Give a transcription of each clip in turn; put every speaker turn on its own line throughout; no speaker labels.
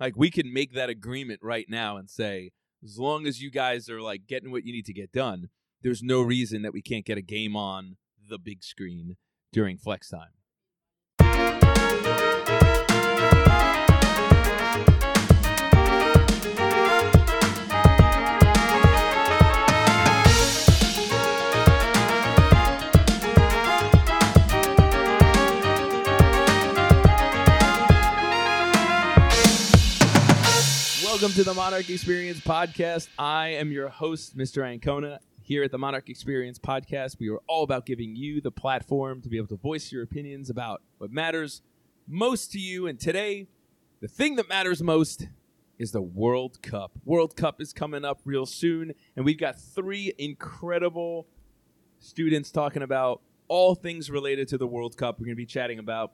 Like we can make that agreement right now and say, as long as you guys are like getting what you need to get done, there's no reason that we can't get a game on the big screen during flex time. Welcome to the Monarch Experience podcast. I am your host, Mr. Ancona. Here at the Monarch Experience podcast, we are all about giving you the platform to be able to voice your opinions about what matters most to you. And today, the thing that matters most is the World Cup. World Cup is coming up real soon, and we've got three incredible students talking about all things related to the World Cup. We're going to be chatting about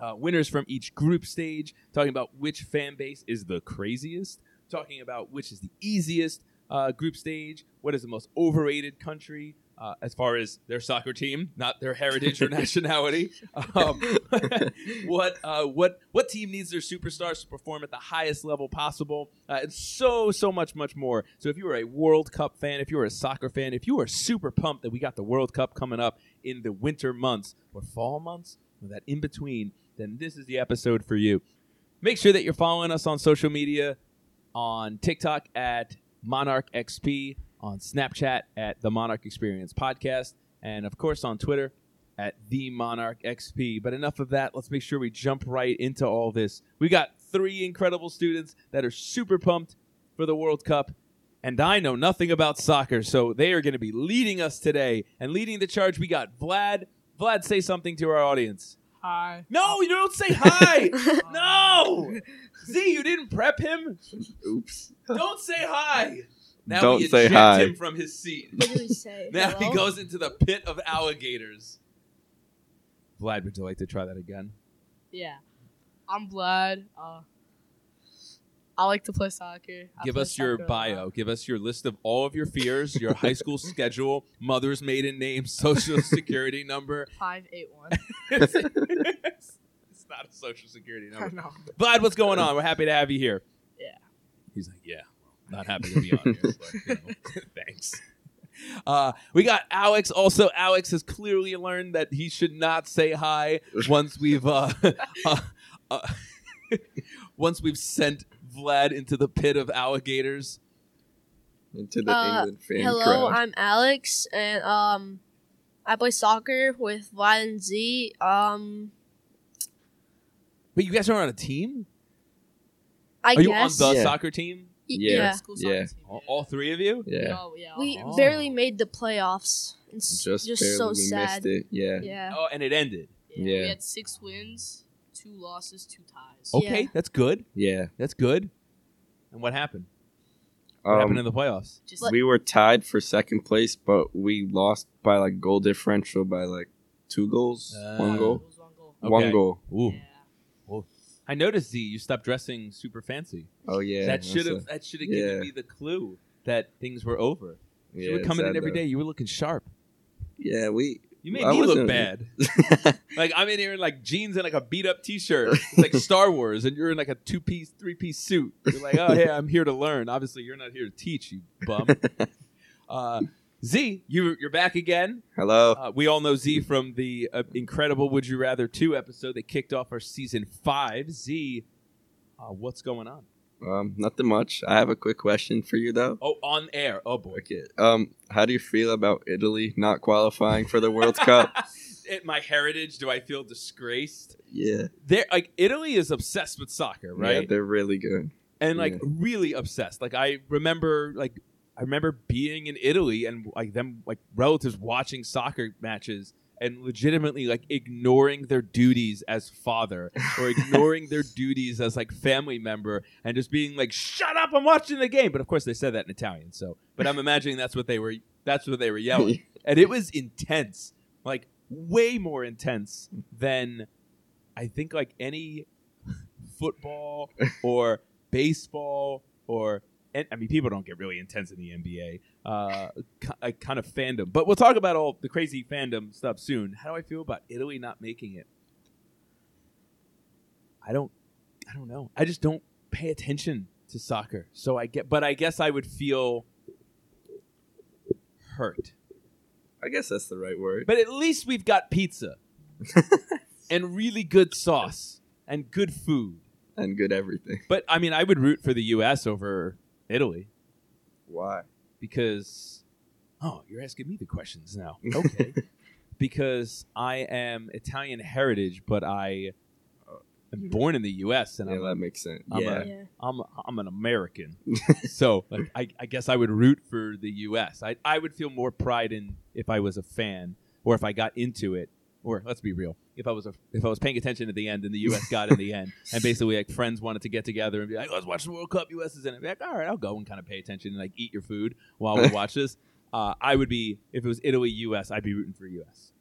uh, winners from each group stage, talking about which fan base is the craziest, talking about which is the easiest uh, group stage, what is the most overrated country. Uh, as far as their soccer team, not their heritage or nationality, um, what uh, what what team needs their superstars to perform at the highest level possible, uh, and so so much much more. So if you are a World Cup fan, if you are a soccer fan, if you are super pumped that we got the World Cup coming up in the winter months or fall months, or that in between, then this is the episode for you. Make sure that you're following us on social media on TikTok at Monarch XP, on Snapchat at the Monarch Experience Podcast, and of course on Twitter at the Monarch XP. But enough of that. Let's make sure we jump right into all this. We got three incredible students that are super pumped for the World Cup. And I know nothing about soccer, so they are going to be leading us today. And leading the charge, we got Vlad. Vlad, say something to our audience.
Hi.
No, you don't say hi. no. Z, you didn't prep him.
Oops.
Don't say hi. Now
Don't
we
say
eject
hi.
him from his seat.
What did we say?
Now he goes into the pit of alligators. Vlad, would you like to try that again?
Yeah. I'm Vlad. Uh, I like to play soccer. I
Give
play
us your
soccer a lot.
bio. Give us your list of all of your fears, your high school schedule, mother's maiden name, social security number.
Five eight one.
it's, it's not a social security number.
no.
Vlad, what's going on? We're happy to have you here.
Yeah.
He's like, yeah, well, not happy to be on here, but you know, thanks. Uh, we got Alex. Also, Alex has clearly learned that he should not say hi once we've uh, uh, uh, once we've sent Vlad into the pit of alligators.
Into the
Uh,
England fan
Hello,
crowd.
I'm Alex, and um, I play soccer with Vlad and Z. Um,
Wait, you guys are on a team?
I
are you
guess.
on the
Yeah.
soccer team?
Y-
Yeah.
School soccer
Yeah.
team.
All, all three of you?
yeah.
Oh, yeah.
We
Oh.
barely made the playoffs. It's
Just,
just,
barely
so
we
sad.
missed it. Yeah.
Yeah.
Oh, and it ended.
Yeah.
Yeah.
We had six wins, two losses, two ties.
Okay,
Yeah.
that's good.
Yeah.
That's good. And what happened? What happened in
Um,
the playoffs?
Just
we were tied for second place, but we lost by like goal differential by like two goals,
Uh,
one
It
goal,
was one goal.
Okay.
one goal.
Ooh.
Yeah.
I noticed Z, you stopped dressing super fancy.
Oh yeah.
that should have that should have given
yeah.
me the clue that things were over.
Yeah,
you were coming in
sad
every
though.
day. You were looking sharp.
Yeah, we.
You made
I
me look
wasn't-
bad. Like I'm in here in like jeans and like a beat up T-shirt, it's like Star Wars, and you're in like a two piece, three piece suit. You're like, oh hey, I'm here to learn. Obviously, you're not here to teach, you bum. Uh, Z, you you're back again.
Hello.
Uh, we all know Z from the uh, incredible Would You Rather two episode that kicked off our season five. Z, uh, what's going on?
Um, nothing much. I have a quick question for you though.
Oh, on air. Oh boy.
Okay. Um, how do you feel about Italy not qualifying for the World Cup?
At my heritage, do I feel disgraced?
Yeah.
They're like Italy is obsessed with soccer, right?
Yeah, they're really good.
and like
yeah.
really obsessed. Like I remember, like I remember being in Italy and like them, like relatives watching soccer matches and legitimately like ignoring their duties as father or ignoring their duties as like family member and just being like, "Shut up! I'm watching the game." But of course, they said that in Italian. So, but I'm imagining that's what they were. That's what they were yelling, and it was intense, like way more intense than I think like any football or baseball or I mean people don't get really intense in the NBA uh like kind of fandom but we'll talk about all the crazy fandom stuff soon how do I feel about Italy not making it I don't I don't know I just don't pay attention to soccer. So I get, but I guess I would feel hurt.
I guess that's the right word.
But at least we've got pizza and really good sauce and good food.
and good everything.
But I mean, I would root for the U.S. over Italy
Why?
because oh, you're asking me the questions now. Okay, because I am Italian heritage, but I oh. am born in the U.S. and
Yeah,
I'm,
that makes sense.
I'm
yeah.
a-
Yeah.
I'm I'm an American. so like, I, I guess I would root for the U.S. I I would feel more pride in if I was a fan or if I got into it. Or let's be real, if I was a, if I was paying attention at the end and the U.S. got in the end, and basically like friends wanted to get together and be like, let's watch the World Cup, U.S. is in it. Be like, all right, I'll go and kind of pay attention and like eat your food while we watch this. Uh, I would be if it was Italy, U.S. I'd be rooting for U.S.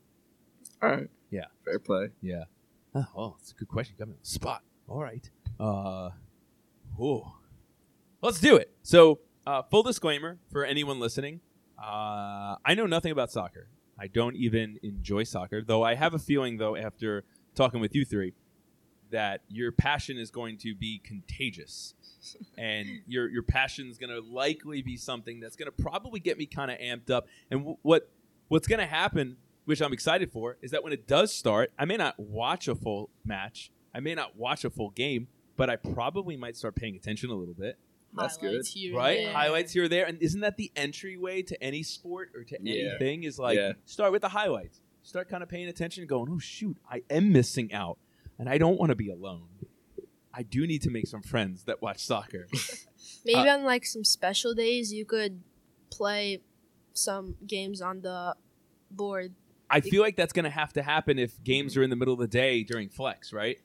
All right.
Yeah.
Fair play.
Yeah. Oh, well, it's a good question. Got me on the spot. All right. Uh, oh, let's do it. So, uh, full disclaimer for anyone listening: uh, I know nothing about soccer. I don't even enjoy soccer, though. I have a feeling, though, after talking with you three, that your passion is going to be contagious, and your your passion is going to likely be something that's going to probably get me kind of amped up. And w- what what's going to happen, which I'm excited for, is that when it does start, I may not watch a full match, I may not watch a full game, but I probably might start paying attention a little bit,
That's good.
Here
right?
there.
Highlights here or there, and isn't that the entryway to any sport or to
Yeah.
anything? Is like
Yeah.
start with the highlights, start kind of paying attention, going, oh shoot, I am missing out, and I don't want to be alone. I do need to make some friends that watch soccer.
Maybe
Uh,
on like some special days, you could play some games on the board.
I feel like that's going to have to happen if games are in the middle of the day during flex, right?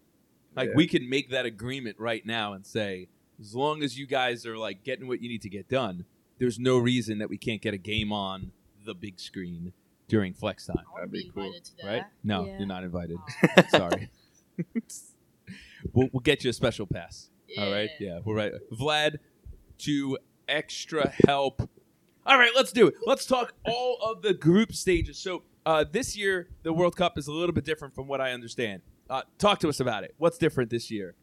Like
Yeah.
we can make that agreement right now and say, as long as you guys are like getting what you need to get done, there's no reason that we can't get a game on the big screen during flex time,
I want
That'd
be
be cool.
invited to that.
right? No,
Yeah.
you're not invited.
Oh,
Sorry. we'll, we'll get you a special pass. All right.
yeah.
Yeah, we're right. Vlad, to extra help. All right, let's do it. Let's talk all of the group stages. So uh, this year, the World Cup is a little bit different from what I understand. Uh, talk to us about it. What's different this year?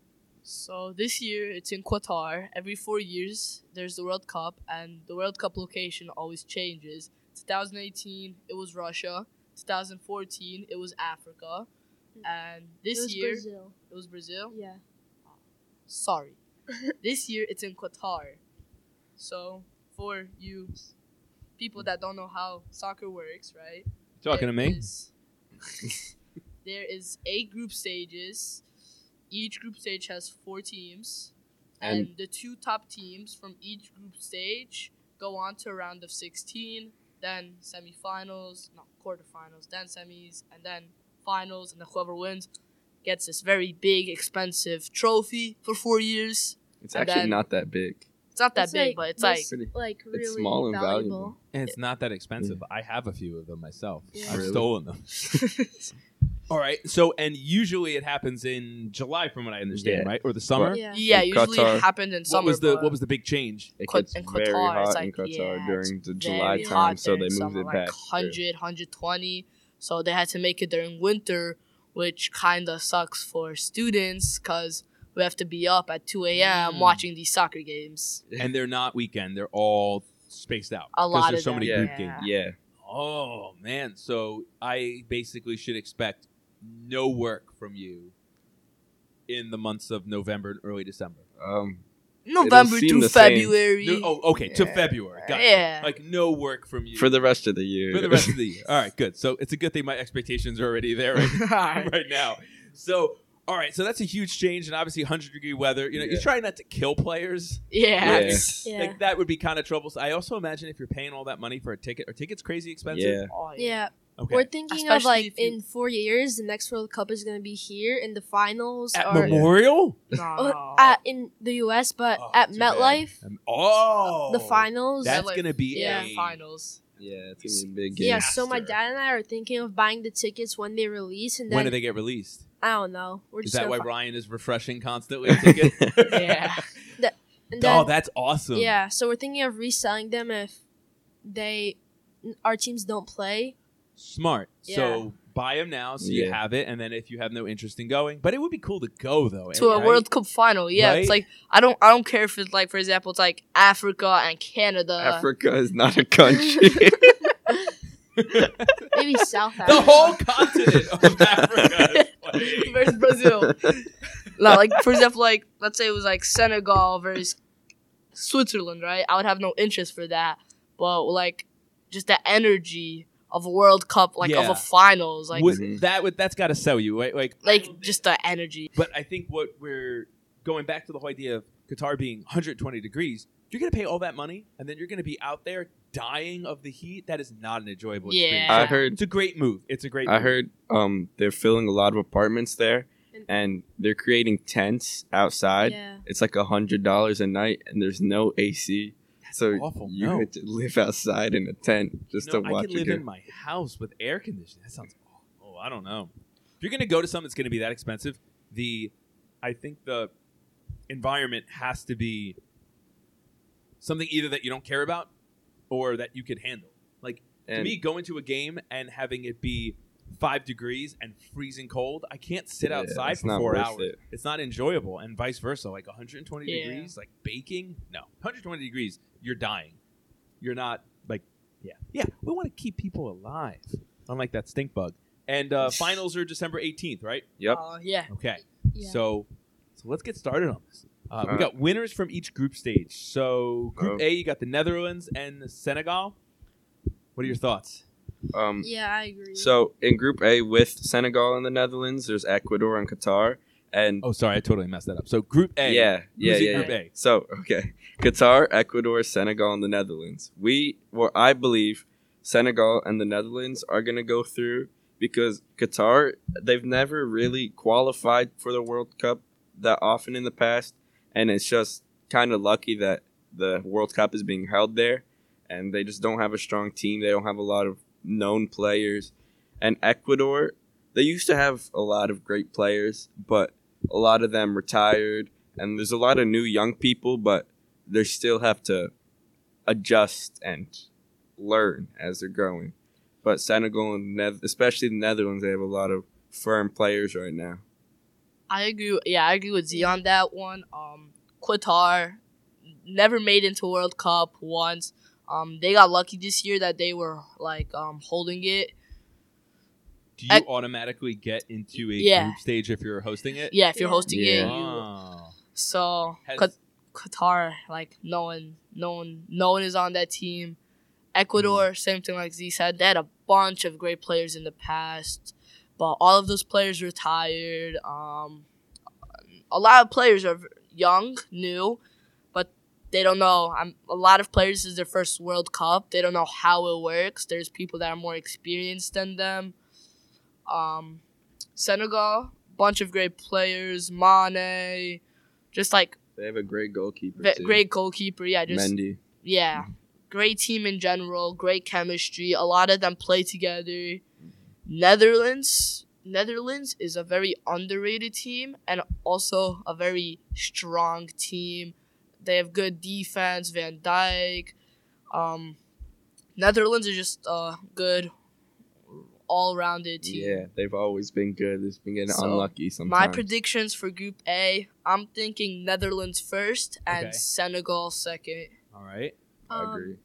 So this year it's in Qatar. Every four years there's the World Cup, and the World Cup location always changes. 2018 it was Russia. 2014 it was Africa, and this
it was
year
Brazil.
it was Brazil.
Yeah.
Sorry, this year it's in Qatar. So for you people that don't know how soccer works, right?
Talking to me?
is- there is eight group stages. Each group stage has four teams, and,
And-
the two top teams from each group stage go on to a round of 16, then semifinals, not quarterfinals, then semis, and then finals, and then whoever wins gets this very big, expensive trophy for four years.
It's
And
actually
then-
not that big.
It's not that
It's
big,
like
but it's
this-
like
Pretty.
Like really
It's small and
valuable.
valuable.
And it's not that expensive. I have a few of them myself.
Yeah.
I've
Really?
stolen them. All right. So, and usually it happens in July, from what I understand,
Yeah.
right, or the summer.
Yeah.
yeah,
In
usually
Qatar.
it happened in
What
summer.
was the
but-
What was the big change?
It
Qat-
gets
in
very
Qatar,
hot
it's
in
like,
Qatar
yeah,
during the
very
July
hot
time, so they
in
moved
summer,
it
like
back.
100, 120. So they had to make it during winter, which kind of sucks for students because we have to be up at 2 a.m.
Mm.
watching these soccer games.
and they're not weekend; they're all spaced out.
A
'cause
lot
there's
of
so
them,
many
yeah.
group
yeah.
games.
Yeah.
Oh man! So I basically should expect no work from you in the months of November and early December.
Um,
November
seem
through. February.
No, oh, okay, to February. Gotcha.
Yeah.
Like no work from you
for the rest of the year.
for the rest of the year. All right, good. So it's a good thing my expectations are already there right, right now. So all right, so that's a huge change, and obviously 100 degree weather. You know, you
Yeah.
try not to kill players.
yeah.
Yeah.
Yeah.
Like that would be kind of troublesome. I also imagine if you're paying all that money for a ticket, are tickets crazy expensive?
Yeah.
Oh,
Yeah.
Okay.
We're thinking
Especially
of like
you-
in four years, the next World Cup is gonna be here, and the finals
At
are
Memorial?
No,
uh, at in the U.S., but
Oh,
at
too bad.
MetLife,
oh,
the finals.
That's
Like,
gonna be
yeah,
a
finals.
Yeah, it's gonna be a big game.
yeah, so my dad and I are thinking of buying the tickets when they release, and then
when do they get released?
I don't know. We're
Is
just
that why
fi-
Ryan is refreshing constantly?
Yeah.
and then,
oh, that's awesome.
yeah. So we're thinking of reselling them if they our teams don't play.
Smart.
Yeah.
So buy them now so you have it, and then if you have no interest in going, but it would be cool to go though.
to a?
Eh,
World Cup final. Yeah,
Right?
it's like I don't I don't care if it's like for example it's like Africa and Canada.
Africa is not a country.
Maybe South Africa.
The whole continent of Africa
versus Brazil. no, like for example, like let's say it was like Senegal versus Switzerland, right? I would have no interest for that, but like just the energy of a World Cup, like of a finals, like
Would-
Mhm.
that would that's got to sell you, right? Like,
like just the energy.
but I think what we're going back to the whole idea of Qatar being 120 degrees. You're going to pay all that money, and then you're going to be out there dying of the heat. That is not an enjoyable
Yeah.
experience.
I heard
it's a great move. It's a great.
I
move.
heard um they're filling a lot of apartments there
And-
and they're creating tents outside.
Yeah.
It's like a hundred dollars a night and there's no AC. So
awful.
you
No.
get to live outside in a tent just
No,
to
I
watch
could
a
live
game.
in my house with air conditioning. That sounds awful. Oh, I don't know. If you're going to go to something that's going to be that expensive, the I think the environment has to be something either that you don't care about or that you could handle. Like to me, going to a game and having it be five degrees and freezing cold, I can't sit
Yeah,
outside for four hours.
it.
It's not enjoyable, and vice versa. Like 120
Yeah.
degrees, like baking. No, 120 degrees, you're dying. You're not like, yeah, yeah. We want to keep people alive, unlike that stink bug. And uh, finals are December 18th, right?
Yep.
Uh, yeah.
Okay.
Yeah.
So, so let's get started on this. Uh, we got winners from each group stage. So, Group
Oh.
A, you got the Netherlands and Senegal. What are your thoughts?
Um
Yeah, I agree.
so in group A with Senegal and the Netherlands, there's Ecuador and Qatar. And
Oh, sorry, I totally messed that up. So, Group A.
yeah, yeah, yeah,
Group
yeah.
A?
So okay, Qatar, Ecuador, Senegal, and the Netherlands. We, well, I believe Senegal and the Netherlands are gonna go through because Qatar, they've never really qualified for the World Cup that often in the past, and it's just kind of lucky that the World Cup is being held there, and they just don't have a strong team. They don't have a lot of known players, and Ecuador, they used to have a lot of great players, but a lot of them retired and there's a lot of new young people, but they still have to adjust and learn as they're growing. But Senegal and ne- especially the Netherlands, they have a lot of firm players right now.
I agree. Yeah, I agree with Z on that one. Um, Qatar never made into World Cup once. Um, they got lucky this year that they were like um holding it.
Do you
Ec-
automatically get into a
Yeah.
group stage if you're hosting it?
Yeah, if you're
Yeah.
hosting it, you so
Has-
Qat- Qatar like no one, no one, no one is on that team. Ecuador, same thing like Z said, they had a bunch of great players in the past, but all of those players retired. Um, a lot of players are young, new, but they don't know. I'm a lot of players this is their first World Cup. They don't know how it works. There's people that are more experienced than them. Um, Senegal, bunch of great players. Mane, just like
They have a great goalkeeper. too.
great goalkeeper. Yeah, just
Mendy.
yeah, great team in general. Great chemistry. A lot of them play together. Netherlands. Netherlands is a very underrated team and also a very strong team. They have good defense, Van Dijk. Um, Netherlands is just a good, all-rounded team.
Yeah, they've always been good. They've been getting
So,
unlucky sometimes.
My predictions for Group A, I'm thinking Netherlands first and
Okay.
Senegal second.
All right.
I
Um,
agree.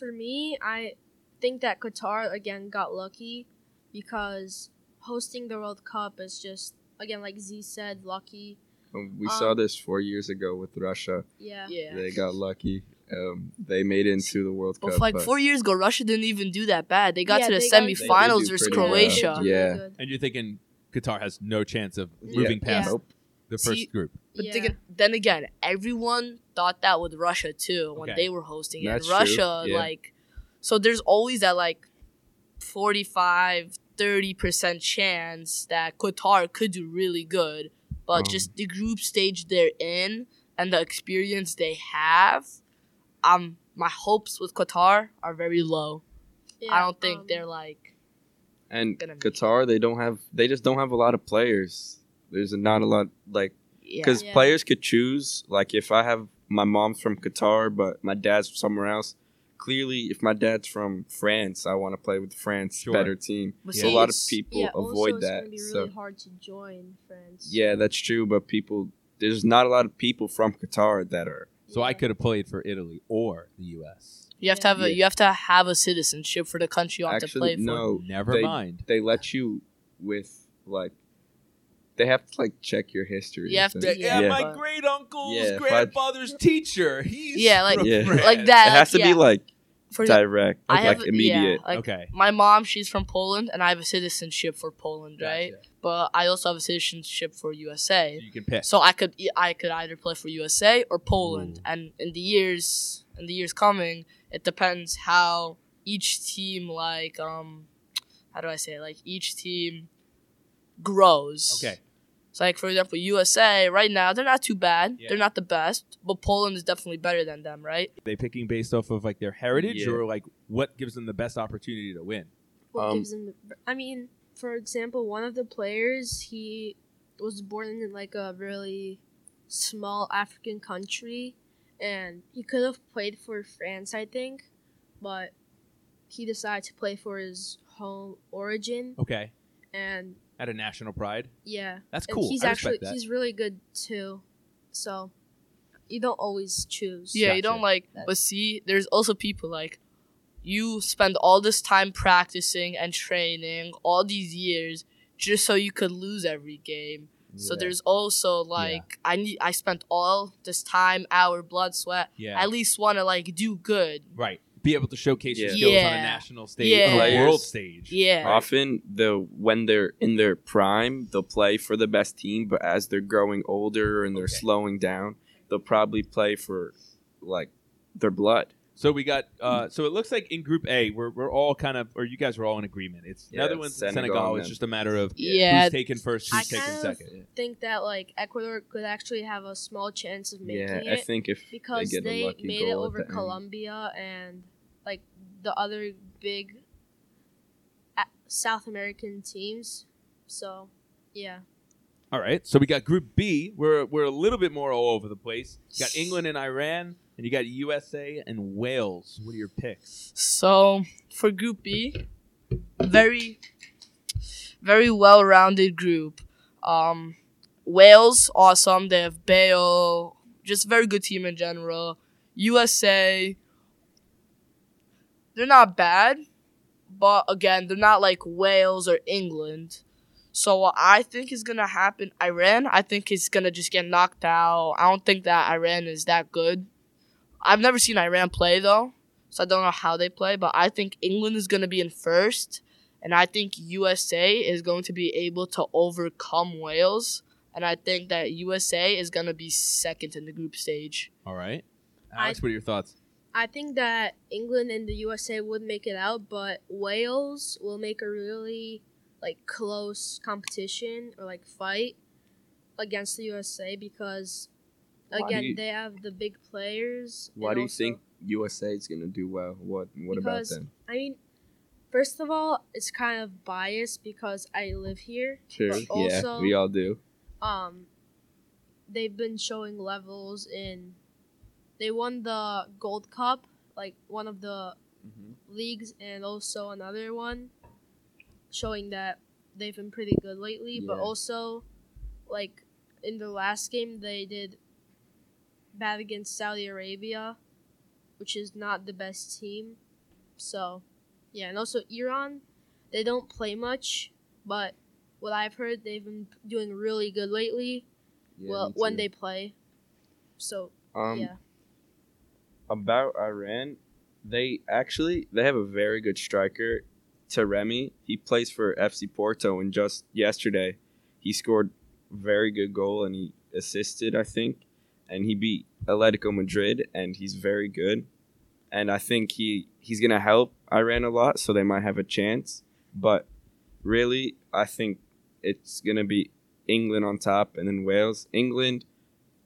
For me, I think that Qatar again got lucky because hosting the World Cup is just again like Z said, lucky.
We
um,
saw this four years ago with Russia.
Yeah.
Yeah.
They got lucky. Um, they made it into the World
But
Cup.
like
but
four years ago, Russia didn't even do that bad. They got
Yeah,
to the
they got-
They
semifinals versus
pretty well.
Croatia.
Yeah.
really.
And you're thinking Qatar has no chance of
Yeah.
moving past
Yeah.
Nope.
the first
See-
group.
But
Yeah.
then- then again, everyone thought that with Russia too when
Okay.
they were hosting
That's
it.
true,
Russia,
yeah.
like, so there's always that like 45, 30% chance that Qatar could do really good. But
Um.
just the group stage they're in and the experience they have, um, my hopes with Qatar are very low. I don't think
um,
they're like
And
gonna
Qatar, they don't have. They just don't have a lot of players. There's not a lot like
yeah.
because
Yeah.
players could choose. Like if I have my mom's from Qatar, but my dad's from somewhere else, clearly, if my dad's from France, I want to play with France
Sure.
better team.
But
Yeah.
So a lot of people
yeah,
avoid
also it's
that.
gonna be
so
hard to join France.
yeah, that's true. But people, there's not a lot of people from Qatar that are.
So I could have played for Italy or the U.S.
You have to have a
Yeah.
you have to have a citizenship for the country you want to play for.
no.
Never
they,
mind.
They let you with like. They have to like check your history.
You
and
have
stuff.
to-
Yeah,
Yeah.
my
But-
great uncle's
Yeah, if I-
grandfather's teacher. He's
Yeah, like-
from
Yeah.
France.
Like that.
It has to
yeah.
be like
For
direct,
I
like
have
immediate.
Yeah, like
okay.
my mom, she's from Poland, and I have a citizenship for Poland, right?
Gotcha.
But I also have a citizenship for
So
USA.
you can pick.
So I could e- I could either play for USA or Poland,
Ooh.
and in the years in the years coming, it depends how each team like um how do I say it? like each team grows.
okay.
So like for example, USA right now they're not too bad.
Yeah.
They're not the best, but Poland is definitely better than them, right?
They picking based off of like their heritage
Yeah.
or like what gives them the best opportunity to win.
What
Um,
gives them? The, I mean, for example, one of the players he was born in like a really small African country, and he could have played for France, I think, but he decided to play for his home origin,
Okay.
and
At a national pride.
yeah,
That's
and
cool.
he's
I
actually
that.
he's really good too. So you don't always choose.
Yeah, you don't like.
That-
But see, there's also people like you spend all this time practicing and training all these years just so you could lose every game. So there's also like I need I spent all this time, hour, blood, sweat.
yeah.
At least want to like do good.
right. Be able to showcase your
Yeah.
skills on a
Yeah.
national stage,
Yeah.
on a
Players-
world stage.
Yeah.
Often, the when they're in their prime, they'll play for the best team. But as they're growing older and they're
Okay.
slowing down, they'll probably play for like their blood.
So we got. Uh, so it looks like in Group A, we're, we're all kind of, or you guys are all in agreement. It's
Yeah,
Netherlands,
Senegal,
Senegal.
and
It's
then-
just a matter of
Yeah.
who's taking first,
I
who's taking
kind of
second.
think that like Ecuador could actually have a small chance of making
Yeah,
it.
I think if
because
they get
they
a lucky
made it
goal at
over
the end.
Colombia and like the other big South American teams. So, yeah.
All right. So we got Group B. We're we're a little bit more all over the place. You got England and Iran, and you got USA and Wales. What are your picks?
So for Group B, very, very well-rounded group. Um, Wales, awesome. They have Bale, just a very good team in general. USA, they're not bad, but again, they're not like Wales or England. So what I think is gonna happen, Iran, I think is gonna just get knocked out. I don't think that Iran is that good. I've never seen Iran play though so I don't know how they play, but I think England is going to be in first, and I think USA is going to be able to overcome Wales, and I think that USA is going to be second in the group stage.
All right. Alex, what are your thoughts?
I think that England and the USA would make it out, but Wales will make a really like close competition or like fight against the USA because again
you-
they have the big players.
Why do you
also-
think USA is gonna do well? What What
Because-
about them?
I mean, first of all, it's kind of biased because I live here.
True.
but
yeah, we all do.
Um, they've been showing levels in. They won the Gold Cup, like one of the leagues, and also another one, showing that they've been pretty good lately. But also, like in the last game, they did bad against Saudi Arabia, which is not the best team. So, yeah, and also Iran, they don't play much, but what I've heard, they've been doing really good lately.
Yeah,
well, when they play. So
um
yeah,
about Iran, they actually they have a very good striker, Taremi. He plays for FC Porto, and just yesterday, he scored very good goal and he assisted, I think, and he beat Atletico Madrid, and he's very good, and I think he he's gonna help Iran a lot, so they might have a chance. But really, I think it's gonna be England on top, and then Wales. England,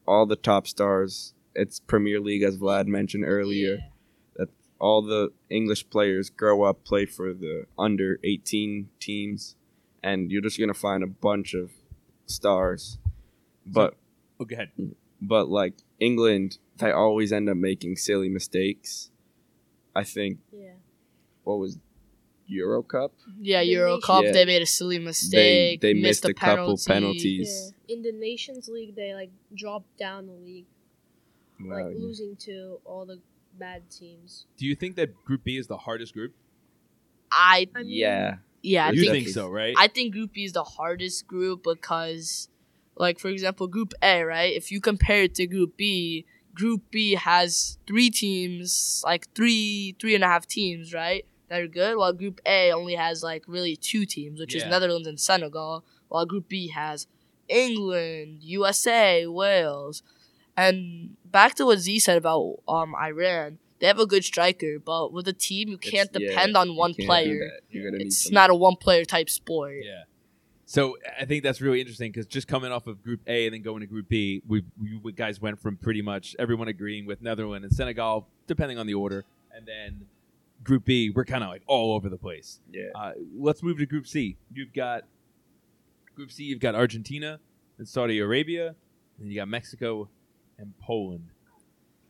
all the top stars. It's Premier League, as Vlad mentioned earlier That all the English players grow up, play for the under 18 teams, and you're just gonna find a bunch of stars. But
Oh, go ahead.
but like England, they always end up making silly mistakes. I think
Yeah.
what was Euro Cup.
Yeah,
The
Euro
nation-
Cup.
Yeah.
They made a silly mistake.
they
missed,
missed a couple
penalty.
penalties.
Yeah. In the Nations League, they like dropped down the league, like
Wow,
losing to all the bad teams.
Do you think that Group B is the hardest group?
I
I mean,
yeah,
yeah, I
you
think
think so, right?
I think Group B is the hardest group because, like for example, Group A, right? If you compare it to Group B, Group B has three teams, like three three and a half teams, right? That are good. While Group A only has like really two teams, which is Netherlands and Senegal. While Group B has England, USA, Wales, and back to what Z said about um Iran. They have a good striker, but with a team, you can't
yeah,
depend on one
can't
player.
that. You're gonna need
It's
someone.
not a one player type sport.
Yeah. So I think that's really interesting because just coming off of Group A and then going to Group B, we, we guys went from pretty much everyone agreeing with Netherlands and Senegal, depending on the order, and then Group B, we're kind of like all over the place.
yeah.
Uh, let's move to Group C. You've got Group C. You've got Argentina and Saudi Arabia, and you got Mexico and Poland.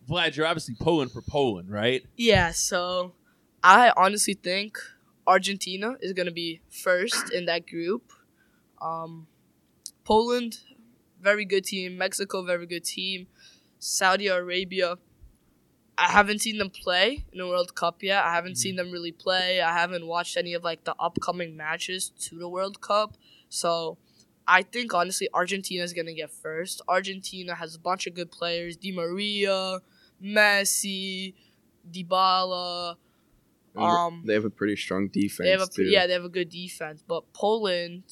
Vlad, you're obviously Poland for Poland, right?
Yeah, so I honestly think Argentina is going to be first in that group. Um, Poland, very good team. Mexico, very good team. Saudi Arabia, I haven't seen them play in the World Cup yet. I haven't seen them really play. I haven't watched any of like the upcoming matches to the World Cup. So I think honestly Argentina is gonna get first. Argentina has a bunch of good players: Di Maria, Messi, Dybala.
And
Um,
they have a pretty strong defense
they have a
too.
yeah, they have a good defense. But Poland,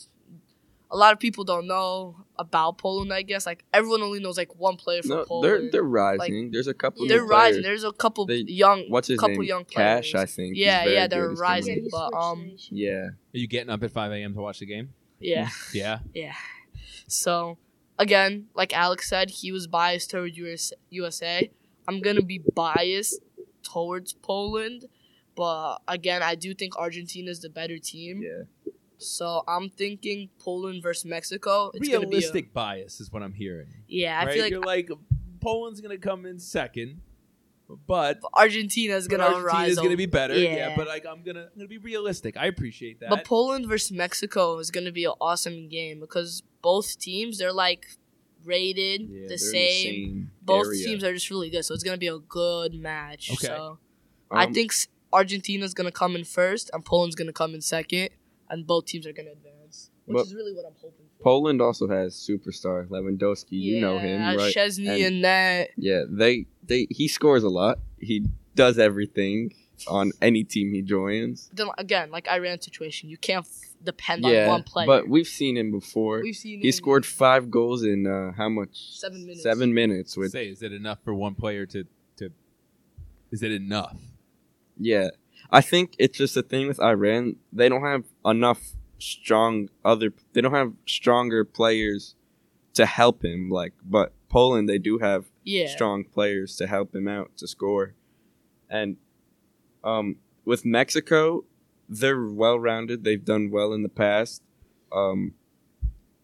a lot of people don't know about Poland. I guess like everyone only knows like one player from
no,
Poland.
they're they're rising. There's a couple.
They're
new
rising.
players.
There's a couple
They-
young,
What's his
couple
name?
young
Cash. I think.
Yeah, yeah, they're rising.
Yeah,
coming
he
but, um,
Yeah.
Are you getting up at 5 a.m. to watch the game?
Yeah,
Yeah.
yeah. So again, like Alex said, he was biased toward US, USA. I'm gonna be biased towards Poland, but again, I do think Argentina is the better team.
Yeah.
So I'm thinking Poland versus Mexico. It's
Realistic bias is what I'm hearing.
yeah. I
right?
feel like
You're like Poland's gonna come in second, but
Argentina is gonna
Argentina
rise.
is gonna be better. Yeah.
Yeah.
but like I'm gonna I'm gonna be realistic. I appreciate that.
But Poland versus Mexico is gonna be an awesome game because both teams they're like rated
Yeah,
the,
they're the
same.
same
Both
area.
teams are just really good, so it's gonna be a good match.
Okay.
So I
Um,
think s- Argentina's gonna come in first and Poland's gonna come in second, and both teams are gonna advance, which
But
is really what I'm hoping for.
Poland also has superstar Lewandowski. You know him,
Yeah,
right?
Szczęsny
And-
and that.
Yeah, they they he scores a lot. He does everything on any team he joins.
Then again, like Iran situation, you can't f- depend
yeah,
on one player.
but we've seen him before.
We've seen
he
him
scored five goals in uh, how much?
Seven minutes.
Seven minutes. With
say, is it enough for one player to to? Is it enough?
yeah, I think it's just a thing with Iran. They don't have enough strong other. They don't have stronger players to help him. Like, but Poland, they do have
yeah.
strong players to help him out to score. And um, with Mexico, they're well rounded. They've done well in the past. Um,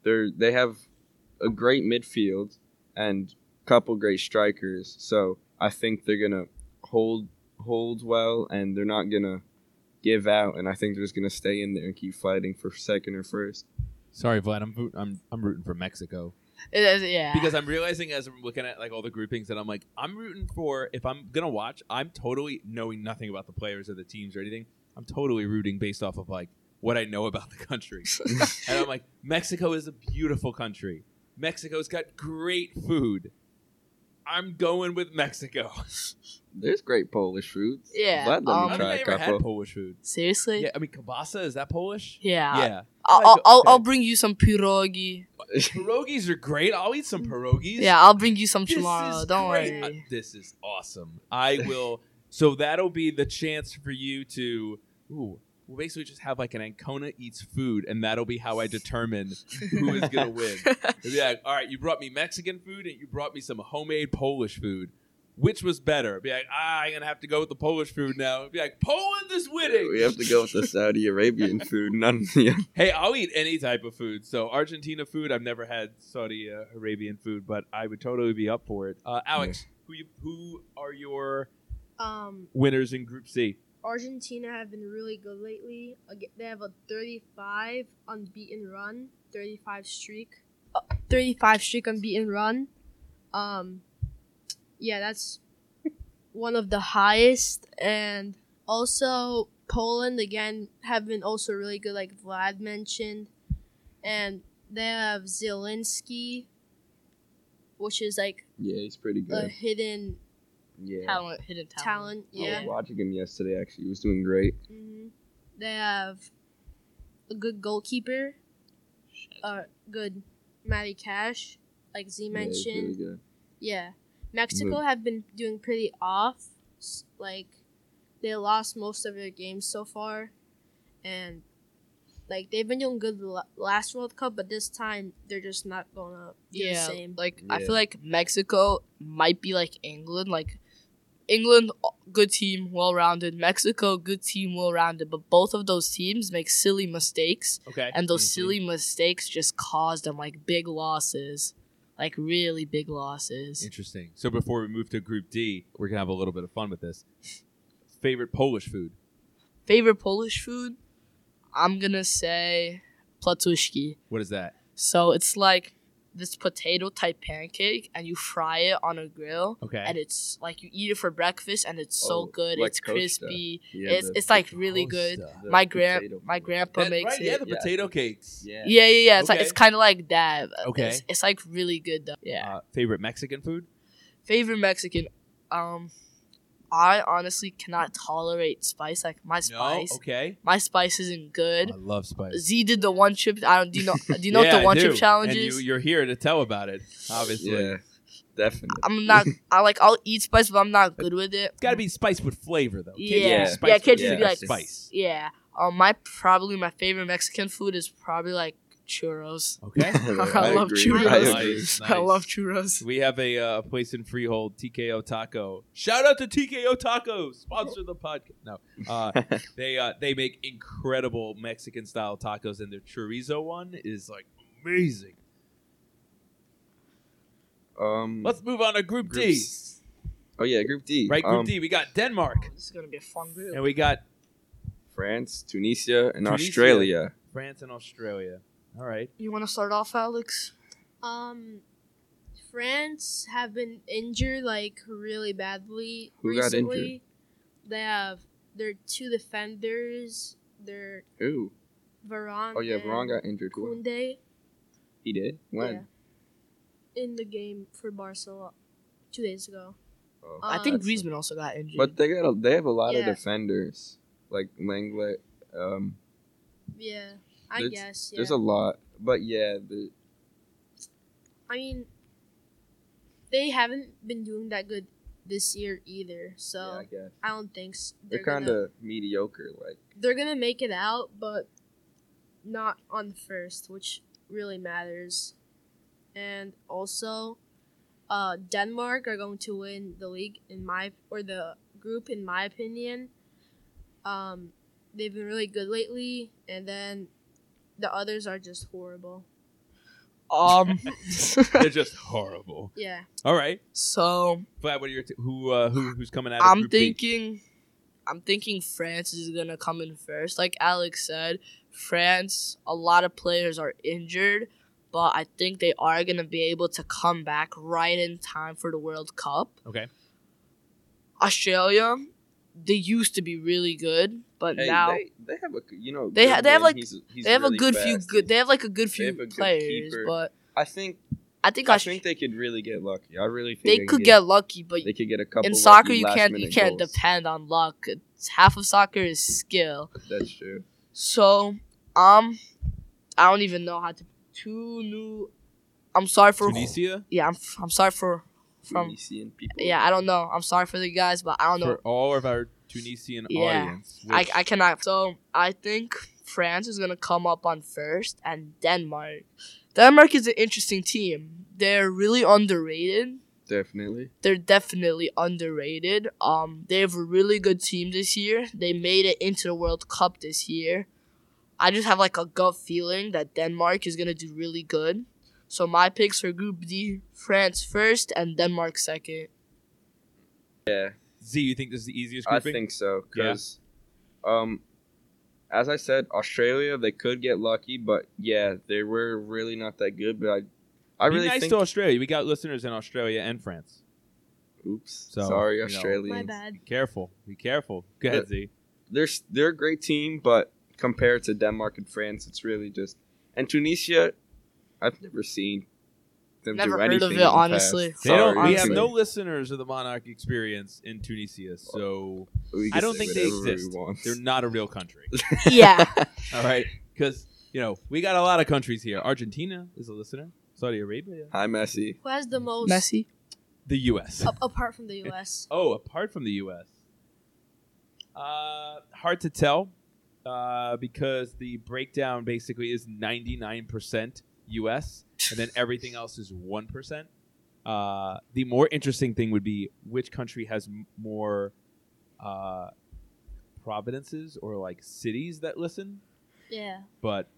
they're they have a great midfield and a couple great strikers. So I think they're gonna hold hold well, and they're not gonna give out. And I think they're just gonna stay in there and keep fighting for second or first.
Sorry, Vlad. I'm root- I'm I'm rooting for Mexico
It is- yeah.
because I'm realizing as I'm looking at like all the groupings that I'm like I'm rooting for. If I'm gonna watch, I'm totally knowing nothing about the players or the teams or anything. I'm totally rooting based off of like what I know about the country. and I'm like, Mexico is a beautiful country. Mexico's got great food. I'm going with Mexico.
There's great Polish foods.
Yeah,
Glad let
um,
me
I've
try a
never had
couple.
Polish food.
Seriously?
Yeah, I mean kielbasa is that Polish?
Yeah.
Yeah.
I'll, I'll, I'll,
okay.
I'll bring you some pierogi.
Pierogies are great. I'll eat some pierogies.
Yeah, I'll bring you some
This
tomorrow.
is
Don't
great. Uh,
worry.
this is awesome. I will. so that'll be the chance for you to. Ooh, we'll basically just have like an Ancona eats food, and that'll be how I determine who is gonna win. It'll be like, all right, you brought me Mexican food, and you brought me some homemade Polish food. Which was better? Be like, ah, I'm gonna have to go with the Polish food now. Be like, Poland is winning.
we have to go with the Saudi Arabian food. None of the
Hey, I'll eat any type of food. So Argentina food, I've never had Saudi uh, Arabian food, but I would totally be up for it. Uh, Alex, who you, who are your
Um,
winners in Group C.
Argentina have been really good lately. They have a 35 unbeaten run, 35 streak, uh, 35 streak unbeaten run. Um, yeah, that's one of the highest. And also Poland again have been also really good, like Vlad mentioned. And they have Zielinski, which is like
Yeah, he's pretty good.
a hidden
yeah.
Talent, hidden talent.
talent.
I was watching him yesterday. Actually, he was doing great.
hmm They have a good goalkeeper, uh, good Matty Cash, like Z
Yeah,
mentioned.
really good.
Yeah, Mexico have been doing pretty off. Like they lost most of their games so far, and like they've been doing good the last World Cup, but this time they're just not gonna do the
Yeah,
same.
like I feel like Mexico might be like England. Like England, good team, well rounded. Mexico, good team, well rounded. But both of those teams make silly mistakes,
Okay.
and those
Mhm.
silly mistakes just cause them like big losses, like really big losses.
Interesting. So before we move to Group D, we're gonna have a little bit of fun with this. Favorite Polish food?
Favorite Polish food? I'm gonna say placuszki.
What is that?
So it's like this potato type pancake, and you fry it on a grill.
Okay.
and it's like you eat it for breakfast and it's so
Oh,
good
like
it's crispy
Yeah,
it's
the-
it's like really good
the
my grand my grandpa
That-
makes
right,
it
yeah, the
Yeah.
potato cakes.
Yeah.
yeah yeah yeah it's like it's kind of like that
Okay.
it's, it's like really good though yeah
Uh, favorite Mexican food?
favorite mexican um i honestly cannot tolerate spice like my spice
No. Okay.
my spice isn't good
I love spice.
z did the one chip i don't do you know do you know
Yeah,
what the one
do.
chip challenge
and
is
You, you're here to tell about it. Obviously.
Yeah, definitely.
i'm not i like i'll eat spice but i'm not good with it
It's got to be spice with flavor, though. Can't
Yeah,
yeah,
spice
yeah, can't
just
just
be like-
spice.
Yeah. Um, my probably my favorite Mexican food is probably like churros.
Okay.
I love
agree.
churros.
I
Nice, nice.
I love churros.
We have a uh, place in Freehold, TKO Taco. Shout out to TKO Taco, sponsor the podcast. No, uh, they uh, they make incredible Mexican style tacos, and their chorizo one is like amazing.
Um,
Let's move on to Group D.
Oh yeah, Group D.
Right, Group
Um,
D. We got Denmark,
This is gonna be a fun group.
and we got
France, Tunisia, and
Tunisia.
Australia.
France and Australia. All right.
You want to start off, Alex?
Um, France have been injured like really badly
Who got injured?
They have their two defenders. Their
Who?
Varane.
Oh yeah,
and
Varane got injured. Who-
Koundé
He did. When?
Yeah. in the game for Barcelona two days ago.
Oh.
I think
That's-
Griezmann also got injured.
But they got a, they have a lot of defenders like Lenglet. Um,
Yeah, I
There's-
guess. Yeah.
there's a lot, but yeah, the,
I mean, they haven't been doing that good this year either. So
yeah, I guess
I don't think s-
they're,
they're,
kind of mediocre. Like
they're gonna make it out, but not on the first, which really matters. And also, uh, Denmark are going to win the league in my or the group in my opinion. Um, they've been really good lately, and then the others are just horrible.
um,
They're just horrible.
Yeah.
All right.
so
Vlad, what are your t- who uh, who who's coming out? Of
I'm
Group D?
thinking, I'm thinking France is gonna come in first. Like Alex said, France. A lot of players are injured, but I think they are gonna be able to come back right in time for the World Cup.
Okay.
Australia, they used to be really good, but
hey,
now
they, they have a you know
They
good
ha- they have, like-
He's- he's
they have
really
a good few good. They have like a good few
a good
players,
keeper.
but
I think
I think
I
Aust-
think they could really get lucky. I really think
they
can
could get lucky. But
they could get a couple.
in soccer,
lucky
you can't you
last-minute
can't
goals.
depend on luck. It's, half of soccer is skill.
That's true.
So, um, I don't even know how to. Two new. I'm sorry for.
Tunisia
Yeah, I'm. I'm sorry for. From.
Tunisian people.
Yeah, I don't know. I'm sorry for the guys, but I don't know.
for all of our Tunisian
Yeah.
audience.
I, I cannot. So I think France is gonna come up on first, and Denmark. Denmark is an interesting team. They're really underrated.
definitely.
They're definitely underrated. Um, they have a really good team this year. They made it into the World Cup this year. I just have like a gut feeling that Denmark is gonna do really good. So my picks for Group D: France first and Denmark second.
Yeah,
Z, you think this is the easiest grouping?
I think so because, um, as I said, Australia they could get lucky, but yeah, they were really not that good. But I, I
Be
really
nice
think.
to Australia. We got listeners in Australia and France.
Oops,
So,
sorry,
you know.
Australians.
My bad.
Be careful. Be careful. Go ahead, Z.
They're they're a great team, but compared to Denmark and France, it's really just and Tunisia. I've never seen them
Never
do
heard of it,
in the
honestly.
past.
They don't,
Sorry,
we have no listeners of the Monarch experience in Tunisia, so
We
I don't think they exist. they're not a real country.
Yeah.
All right, because you know we got a lot of countries here. Argentina is a listener. Saudi Arabia,
Hi, Messi.
Who has the most
Messi.
the U.S.
a- apart from the U.S.?
Oh, apart from the U.S., uh, hard to tell uh, because the breakdown basically is ninety nine percent U.S. and then everything else is one percent. Uh, the more interesting thing would be which country has m- more uh, providences or like cities that listen.
Yeah.
But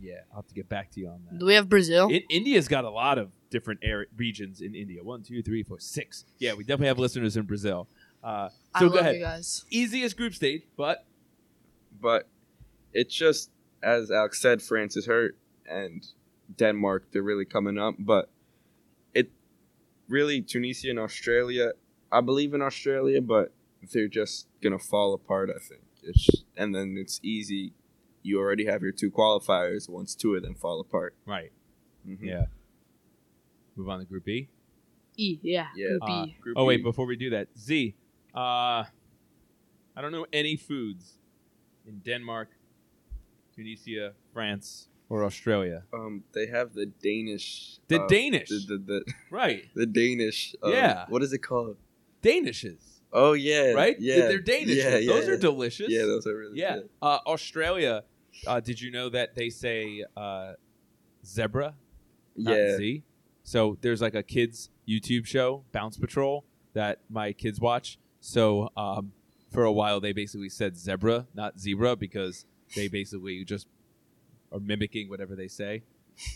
yeah, I'll have to get back to you on that.
Do we have Brazil?
In, India's got a lot of different air, regions in India. One, two, three, four, six. Yeah, we definitely have listeners in Brazil. Uh,
I
so
love
go ahead.
you guys.
Easiest group stage, but
but it's just as Alex said, France is hurt, and Denmark they're really coming up. But it really Tunisia and Australia. I believe in Australia, but they're just gonna fall apart. I think. It's and then it's easy. You already have your two qualifiers. Once two of them fall apart.
right.
Mhm.
Yeah. Move on to Group B.
E, yeah.
Yeah.
Group
Uh,
E.
Group
oh wait,
E.
before we do that, Z. Uh, I don't know any foods in Denmark, Tunisia, France, or Australia.
Um, they have the Danish.
The
uh,
Danish,
The, the, the,
right?
the Danish. uh,
Yeah.
What is it called?
Danishes,
Oh yeah.
right?
Yeah.
They're Danish.
Yeah, yeah.
Those are delicious.
Yeah, those are really
Yeah.
good.
Uh, Australia. Uh, did you know that they say uh, zebra? not
Yeah.
Z? So there's like a kids YouTube show, Bounce Patrol, that my kids watch. So um, for a while they basically said zebra, not zebra, because they basically just are mimicking whatever they say.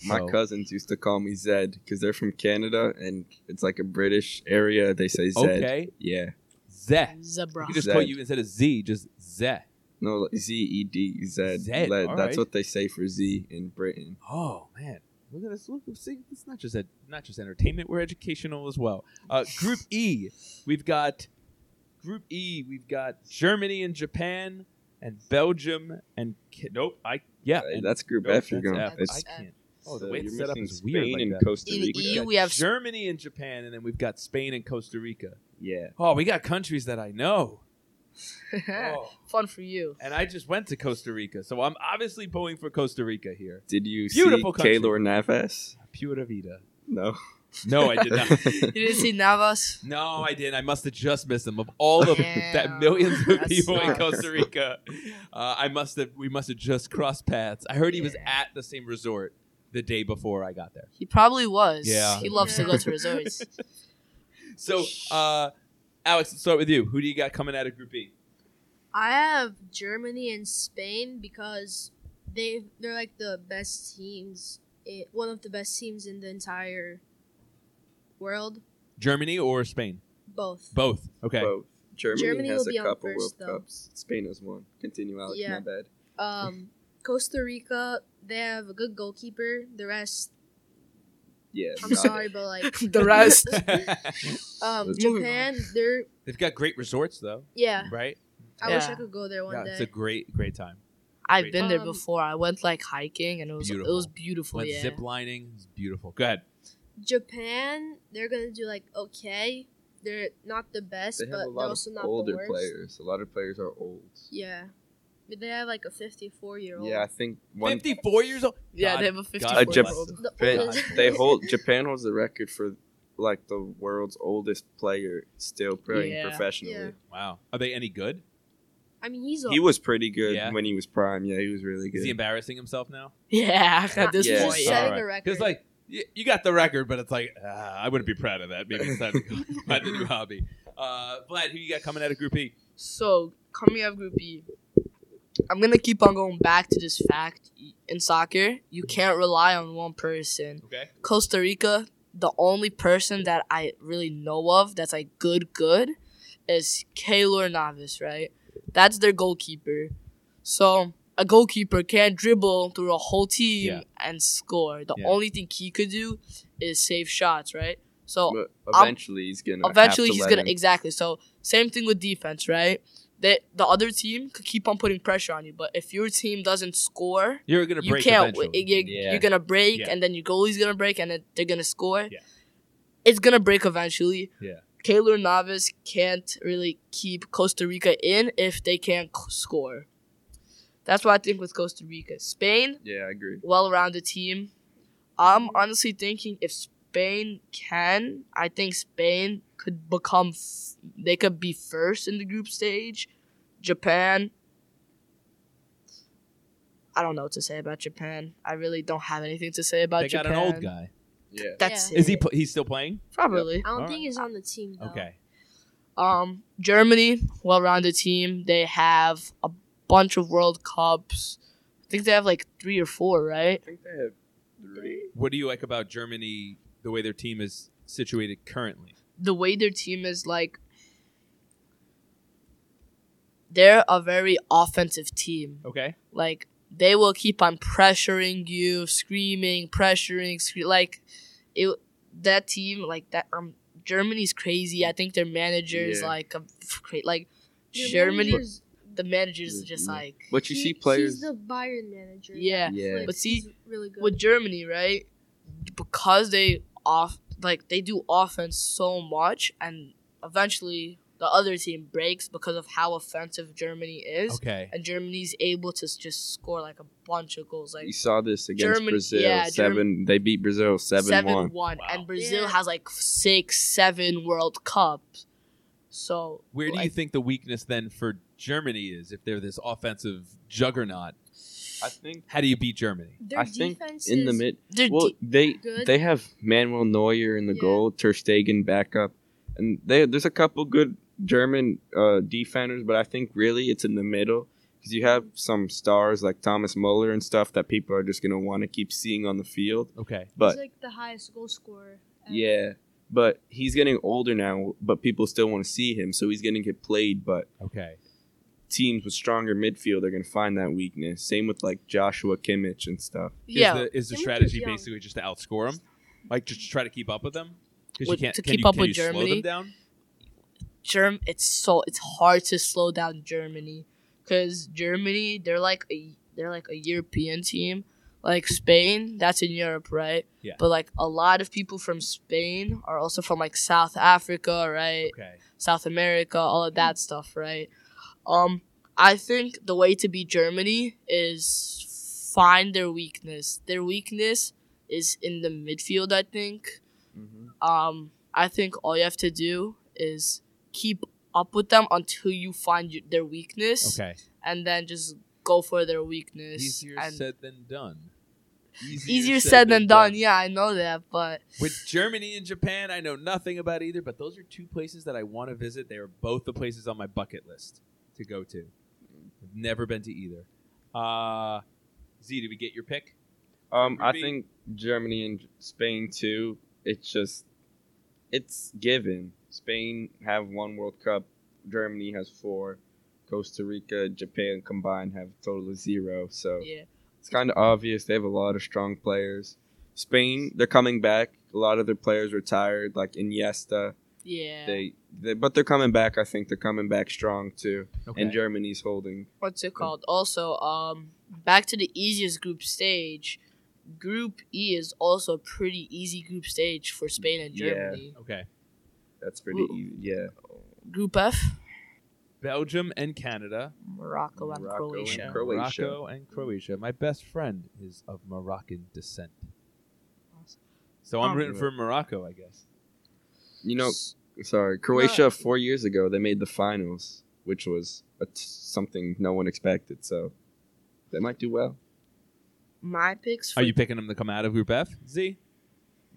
My
So-
cousins used to call me Zed because they're from Canada and it's like a British area. They say Zed.
Okay,
Yeah.
Zeh.
Zebra.
You just call you instead of Z, just Zeh.
No, like Z E D Zed.
Zed,
Led. That's
right.
what they say for Z in Britain.
Oh man, look at this! Look, see, it's not just ed- not just entertainment; we're educational as well. Uh, group E, we've got Group E, we've got Germany and Japan and Belgium and nope, I yeah,
Uh,
and,
that's Group
nope,
F. You're going.
F. I can't. Oh, the
so
way
you're
it's set up
missing
is weird.
Spain
Like
and
that.
Costa
In
Rica.
E,
got
we have-
Germany and Japan, and then we've got Spain and Costa Rica.
Yeah.
Oh, we got countries that I know. Oh.
Fun for you.
And I just went to Costa Rica, so I'm obviously pulling for Costa Rica here.
Did you
Beautiful
see
country.
Keylor Navas?
Pura vida.
No.
No, I did not.
You didn't see Navas?
No, I didn't. I must have just missed him. Of all the
Damn.
that millions of
That
people in. Costa Rica, uh, I must have. We must have just crossed paths. I heard he was at the same resort the day before I got there.
He probably was.
Yeah.
He loves to go to resorts.
So, uh, Alex, let's start with you. Who do you got coming out of Group E?
I have Germany and Spain because they they're like the best teams. i one of the best teams in the entire world.
Germany or Spain?
Both.
Both. Okay.
Both. Germany,
Germany
has
will
a
be on
couple
first,
World
though.
Cups. Spain has one. Continue, Alex.
Yeah.
My bad.
Um, Costa Rica, they have a good goalkeeper. The rest,
Yeah.
I'm
not-
sorry, but like
the rest.
um,
Let's
move
Japan, they're
They've got great resorts, though,
yeah.
right?
I wish I
Yeah.
could go there one
Yeah,
day.
it's a great, great time.
I've been there
Um,
before. I went like hiking and it was
Beautiful.
it was beautiful.
Went
yeah.
zip lining. It's beautiful. Go ahead.
Japan, they're gonna do like okay. They're not the best,
They
but
have a
they're also
of
not
older
the worst.
players. A lot of players are old.
Yeah, but they have like a 54 year old.
Yeah, I think one.
Fifty-four years old.
Yeah,
God-
they have a
God
54
Uh, Jap-
year old.
The
They, hold Japan holds the record for like the world's oldest player still playing
Yeah.
professionally.
Yeah.
Wow. Are they any good?
I mean, he's a,
He was pretty good
Yeah.
when he was prime. Yeah, he was really good.
Is he embarrassing himself now?
Yeah, at this
Yeah.
point, yeah.
setting the.
Because like y- you got the record, but it's like ah, I wouldn't be proud of that. Maybe it's time to go find a new hobby. Uh, Vlad, who you got coming out of Group E?
So coming out of Group E, I'm gonna keep on going back to this fact in soccer. You can't rely on one person.
Okay.
Costa Rica, the only person that I really know of that's like good, good, is Keylor Navas, right? That's their goalkeeper. So a goalkeeper can't dribble through a whole team
Yeah.
and score. The
Yeah.
only thing he could do is save shots, right? So
But
I'm-
eventually he's gonna.
eventually
have to
he's
let
gonna
him.
exactly. So same thing with defense, right? That the other team could keep on putting pressure on you, but if your team doesn't score,
You're gonna
you
break
can't.
eventually.
You're,
Yeah.
you're gonna break,
Yeah.
and then your goalie's gonna break, and then they're gonna score.
Yeah.
It's gonna break eventually.
Yeah.
Keylor Navas can't really keep Costa Rica in if they can't score. That's what I think with Costa Rica. Spain,
Yeah, I agree.
well-rounded team. I'm honestly thinking if Spain can, I think Spain could become. F- they could be first in the group stage. Japan. I don't know what to say about Japan. I really don't have anything to say about Japan.
they got an old guy.
Yeah.
That's
Yeah.
Is he? pl- He's still playing?
probably.
I don't
Alright.
think he's on the team though.
Okay.
Um, Germany, well-rounded team. They have a bunch of World Cups. I think they have like three or four, right?
I think they have three.
What do you like about Germany? The way their team is situated currently.
the way their team is like they're a very offensive team.
Okay.
Like they will keep on pressuring you, screaming, pressuring, scre- like it that team like that um Germany's crazy. I think their manager is
Yeah.
like a cra- like
Your
Germany
manager's-
the manager is just like
But you
he-
see players.
He's the Bayern manager.
Yeah.
Yeah.
Like,
But see,
really good.
with Germany, right? Because they off like they do offense so much, and eventually the other team breaks because of how offensive Germany is,
Okay.
and Germany's able to just score like a bunch of goals, like
you saw this against
Germany-
Brazil.
yeah,
seven. they beat Brazil seven,
seven
one.
one,
Wow.
and Brazil
Yeah.
has like six, seven World Cups. So
Where do you think the weakness then for Germany is if they're this offensive juggernaut?
I think
How do you beat Germany?
Their
I think
defense
in the mid. Well,
de-
they
good.
they have Manuel Neuer in the
Yeah.
goal, Ter Stegen backup, and they, there's a couple good German uh, defenders, but I think really it's in the middle because you have some stars like Thomas Muller and stuff that people are just gonna want to keep seeing on the field.
Okay.
But
he's like the highest goal scorer. ever.
yeah, but he's getting older now, but people still want to see him, so he's gonna get played. But
Okay.
Teams with stronger midfield are gonna find that weakness. Same with like Joshua Kimmich and stuff.
yeah.
Is the, is the
Kimmich is
strategy basically just to outscore them? Like just to try to keep up with them? Because you can't
to
can
keep
you-
up
can
with
you Slow
Germany?
them down?
Germ it's so it's hard to slow down Germany because Germany they're like a they're like a European team like Spain that's in Europe right
Yeah.
but like a lot of people from Spain are also from like South Africa right
Okay.
South America all of that stuff right um I think the way to beat Germany is find their weakness their weakness is in the midfield I think um, I think all you have to do is keep up with them until you find y- their weakness,
Okay.
and then just go for their weakness.
Easier said than done.
easier said than done. Yeah, I know that, but
With Germany and Japan, I know nothing about either, but those are two places that I want to visit. They are both the places on my bucket list to go to. I've never been to either. Uh, Z, did we get your pick?
Um, I think Germany and Spain too. It's just, it's given. Spain have one World Cup. Germany has four. Costa Rica, Japan combined have a total of zero. So
yeah,
it's kind of obvious they have a lot of strong players. Spain, they're coming back. A lot of their players retired, like Iniesta.
Yeah.
They, they, but they're coming back. I think they're coming back strong too.
Okay.
And Germany's holding.
What's it called? Also, um, back to the easiest group stage. Group E is also a pretty easy group stage for Spain and Germany.
Yeah.
Germany.
okay.
That's pretty
Ooh.
easy. Yeah.
Group F,
Belgium and Canada.
Morocco and
Morocco and
Croatia.
Croatia.
Morocco and Croatia. My best friend is of Moroccan descent. Awesome. So I'm rooting for Morocco, I guess.
You know, Sorry, Croatia four years ago they made the finals, which was a t- something no one expected. So they might do well.
My picks. For
Are you picking them to come out of Group F? Z?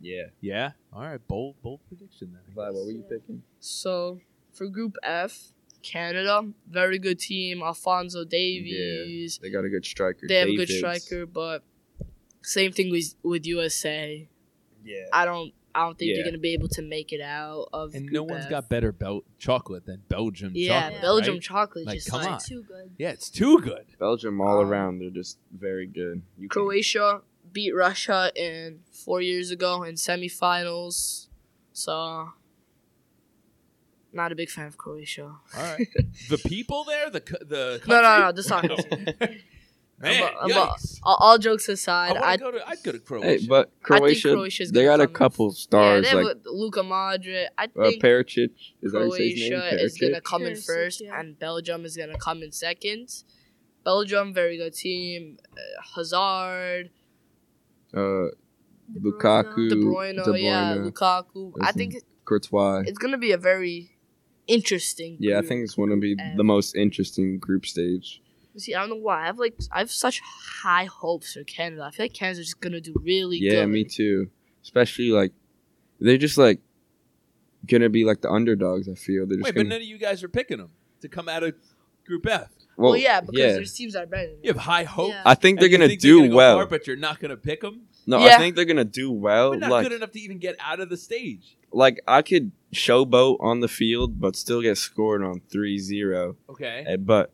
Yeah.
Yeah. All right. Bold, bold prediction then. I
Vlad, what were you picking?
So for Group F, Canada, very good team. Alphonso Davies.
Yeah, They got a good striker.
They have a good
Davids.
striker, but same thing with with USA.
Yeah.
I don't I don't think
Yeah.
they're gonna be able to make it out of.
And no one's
F.
got better bel- chocolate than Belgium
Yeah,
chocolate.
Belgium
right?
chocolate
Like,
just
come
like
on.
Too good.
Yeah, it's too good.
Belgium all
Um,
around, they're just very good. You can-
Croatia beat Russia in four years ago in semifinals. So, not a big fan of Croatia.
All right. the people there, the co- the
No, no, no, the soccer team.
Man,
I'm a- I'm a- all, all jokes aside,
wanna
I,
go to, I'd go to Croatia.
Hey, but
I
Croatia,
Croatia's
they
gonna
got a
come-
couple
yeah,
stars
they have
like
Luka Modric. I
uh,
think
Perisic. Is that how you say his name?
Croatia is gonna
Perisic?
come in first,
yeah.
and Belgium is gonna come in second. Belgium, very good team. Uh, Hazard,
Uh,
De
Lukaku.
De Bruyne,
De
yeah, Lukaku. I think
Courtois.
it's gonna be a very interesting.
Yeah, I think it's going to be
And-
the most interesting group stage.
See, I don't know why. I have like I have such high hopes for Canada. I feel like Canada's just gonna do really
Yeah,
good.
Yeah, me too. Especially like they're just like gonna be like the underdogs. I feel they're just
Wait, but
gonna,
none of you guys are picking them to come out of Group F.
Well, yeah, because
yeah.
their teams are better. Than
You have high hope.
Yeah.
I think they're
and
gonna
think
do
they're go
well.
far, but you're not going to pick them.
no,
Yeah.
I think they're gonna do well.
We're not
Like,
good enough to even get out of the stage.
like I could showboat on the field, but still get scored on 3-0.
Okay.
Eh, But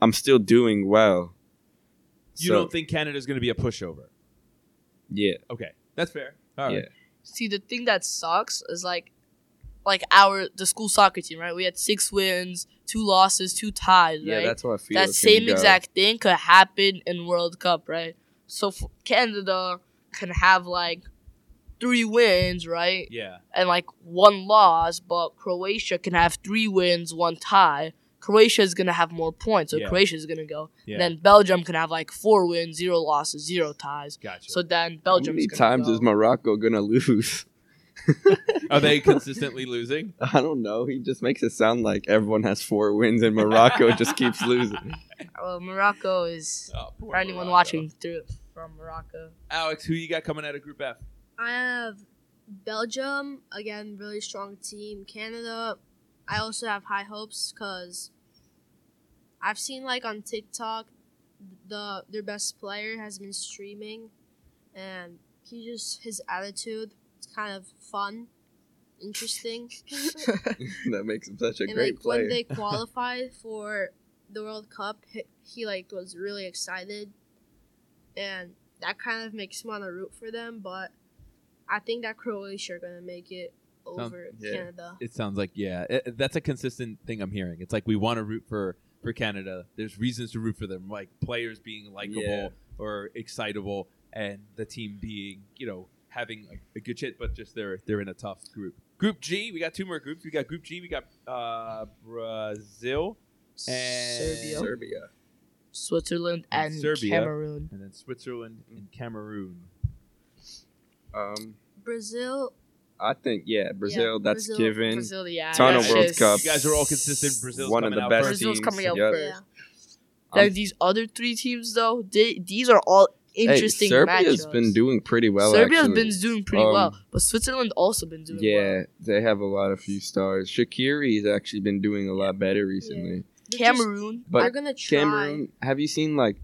I'm still doing well.
You
So,
don't think Canada's going to be a pushover?
Yeah,
Okay, that's fair. All right.
Yeah.
See, the thing that sucks is like, like our the school soccer team, right? We had six wins, two losses, two ties,
yeah.
right?
That's how I feel.
that same exact thing could happen in World Cup, right? So f Canada can have like three wins, right,
Yeah.
and like one loss, but Croatia can have three wins, one tie. Croatia is gonna have more points, so
Yeah.
Croatia is gonna go.
Yeah.
Then Belgium can have like four wins, zero losses, zero ties.
Gotcha.
So then Belgium.
How
Belgium.
many times is Morocco gonna lose?
Are they consistently losing?
I don't know. He just makes it sound like everyone has four wins and Morocco just keeps losing.
Well, Morocco is
Oh, poor
for anyone
Morocco.
watching through from Morocco.
Alex, who you got coming out of Group F?
I have Belgium again, really strong team. Canada, I also have high hopes because I've seen like on TikTok, the their best player has been streaming, and he just his attitude it's kind of fun, interesting.
that makes him such a
and
great
like
player.
when they qualified for the World Cup, he, he like was really excited, and that kind of makes me want to root for them. But I think that Croatia are gonna make it over
yeah.
Canada.
It sounds like yeah, it, that's a consistent thing I'm hearing. It's like we want to root for for Canada. There's reasons to root for them, like players being likable
Yeah.
or excitable, and the team being you know having a, a good shit. But just they're they're in a tough group. Group G, we got two more groups. We got Group G. We got uh, Brazil and
Serbia,
Serbia.
Switzerland,
And
and
Serbia.
Cameroon.
and then Switzerland and Cameroon.
Um,
Brazil,
I think yeah, Brazil. that's
Brazil.
given.
Brazil, yeah.
Ton
that's
of World
just-
Cups.
You guys are all consistent. Brazil's
one of the
out
best
first.
Brazil's
teams.
coming out
Yep.
first.
yeah,
Then
I'm-
these other three teams, though, they, these are all interesting
Hey, Serbia's
matchups.
been doing pretty well.
Serbia's
actually.
been doing pretty
Um,
well, but Switzerland also been doing
Yeah,
well.
they have a lot of few stars. Shaqiri's actually been doing a lot better recently.
They're
But
they're gonna try.
Cameroon, have you seen like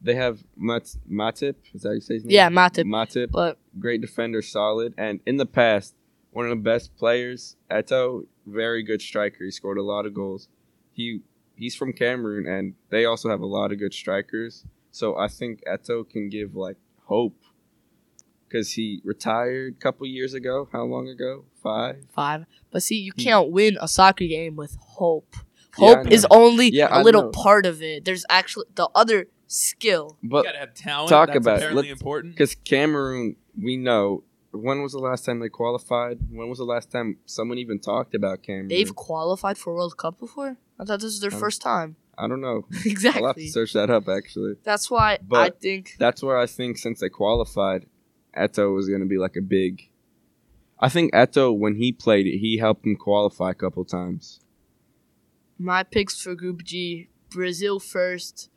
they have Mat- Matip? Is that how you say his name?
yeah, Matip,
Matip,
but
great defender, solid, and in the past, one of the best players. Eto, very good striker. He scored a lot of goals. He he's from Cameroon, and they also have a lot of good strikers. So I think Eto can give like hope because he retired a couple years ago. How long ago? Five.
five. But see, you can't win a soccer game with hope. Hope
know.
is only
Yeah,
a little part of it. There's actually the other skill.
You
But
gotta have talent.
talk
That's
about it.
apparently
Let's-
important.
Because Cameroon, we know. When was the last time they qualified? When was the last time someone even talked about Cameroon?
They've qualified for World Cup before. I thought this was their
Um,
first time.
I don't know. I'll have
exactly.
to search that up. Actually,
That's why I think
that's where I think since they qualified, Eto was going to be like a big. I think Eto, when he played he helped him qualify a couple times.
my picks for Group G: Brazil first,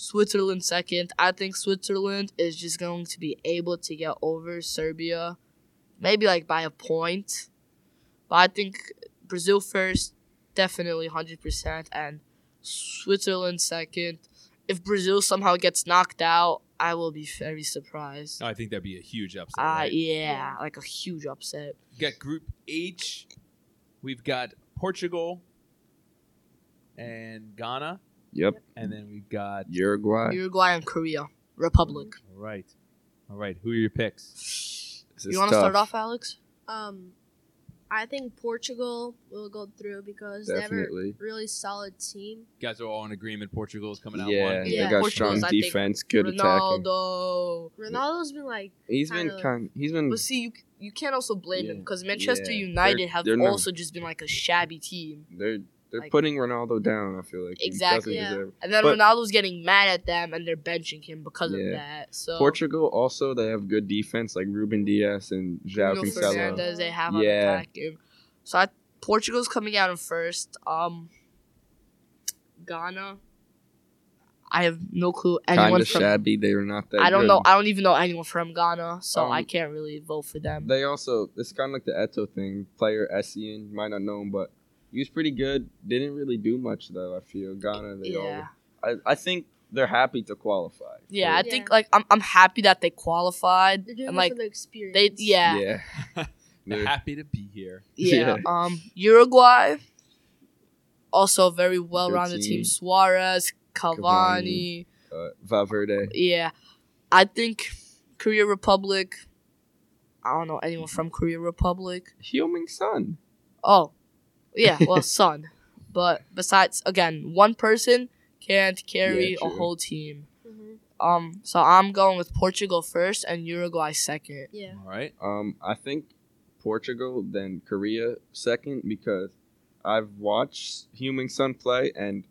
Switzerland second. I think Switzerland is just going to be able to get over Serbia, maybe like by a point. But I think Brazil first, definitely hundred percent, and Switzerland second. If Brazil somehow gets knocked out, I will be very surprised.
I think that'd be a huge upset.
Uh,
right?
yeah, like a huge upset.
We got Group H. We've got Portugal and Ghana,
Yep.
and then we've got.
Uruguay.
Uruguay and Korea, Republic.
All right, all right. Who are your picks?
You want to start off, Alex?
Um, I think Portugal will go through because they have a
Definitely.
really solid team.
You guys are all in agreement. Portugal is coming out
Yeah,
one.
they
Yeah.
got
Portugal's,
strong defense, good attacking.
Ronaldo.
Ronaldo's been like
He's been
kinda-
kind. He's been.
But see, you you can't also blame
Yeah.
him because Manchester
Yeah.
United
They're-
have
they're not-
also just been like a shabby team.
They're they're
like-
putting Ronaldo down. I feel like
Exactly.
Yeah.
And then
But-
Ronaldo's getting mad at them and they're benching him because of that. So
Portugal also they have good defense like Ruben Dias and João
Bruno
Cancelo.
Fernandes they have on
Yeah.
So I, Portugal's coming out in first. Um, Ghana. I have no clue anyone
Kind
anyone
of
from.
shabby. They were not that.
I don't
good.
know. I don't even know anyone from Ghana, so
Um,
I can't really vote for them.
They also it's kind of like the Eto thing. Player Essien might not know him, but he was pretty good. Didn't really do much though. I feel Ghana. They
yeah,
all. I, I think they're happy to qualify.
yeah. I
Yeah.
think like I'm. I'm happy that they qualified
they're doing
and like
for the experience.
they. Yeah,
Yeah.
They're
They're-
happy to be here.
yeah.
Yeah.
Um, Uruguay. Also, a very well-rounded team.
team.
Suarez, Cavani.
Cavani. uh, Valverde.
Yeah, I think Korea Republic. I don't know anyone from Korea Republic.
Heung-min Son.
Oh, yeah, well, Son. But besides, again, one person can't carry
Yeah,
a whole team.
Mm-hmm.
Um, so I'm going with Portugal first and Uruguay second.
Yeah.
All right.
Um, I think Portugal, then Korea second because I've watched Heung-min Son play, and